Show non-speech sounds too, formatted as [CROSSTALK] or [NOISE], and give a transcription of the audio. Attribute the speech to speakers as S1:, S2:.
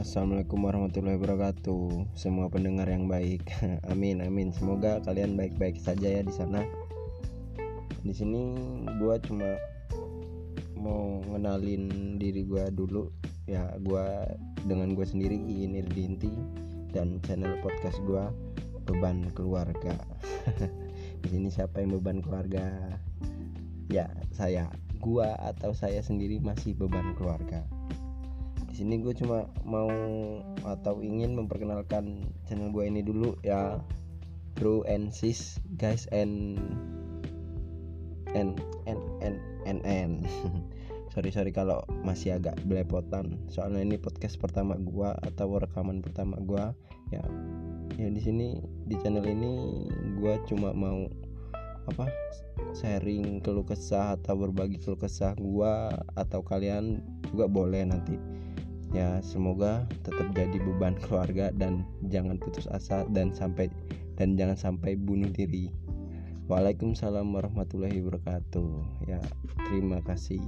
S1: Assalamualaikum warahmatullahi wabarakatuh. Semua pendengar yang baik. [LAUGHS] amin amin. Semoga kalian baik-baik saja ya di sana. Di sini gua cuma mau ngenalin diri gua dulu ya gua dengan gua sendiri Iin Irdinti dan channel podcast gua beban keluarga. [LAUGHS] di sini siapa yang beban keluarga? Ya, saya. Gua atau saya sendiri masih beban keluarga sini gue cuma mau atau ingin memperkenalkan channel gue ini dulu ya. Bro and sis guys and and and and and and. [LAUGHS] Sorry sorry kalau masih agak belepotan. Soalnya ini podcast pertama gue atau rekaman pertama gue ya ya di sini di channel ini gue cuma mau apa sharing keluh kesah atau berbagi keluh kesah gue atau kalian juga boleh nanti ya semoga tetap jadi beban keluarga dan jangan putus asa dan sampai dan jangan sampai bunuh diri. Waalaikumsalam warahmatullahi wabarakatuh. Ya terima kasih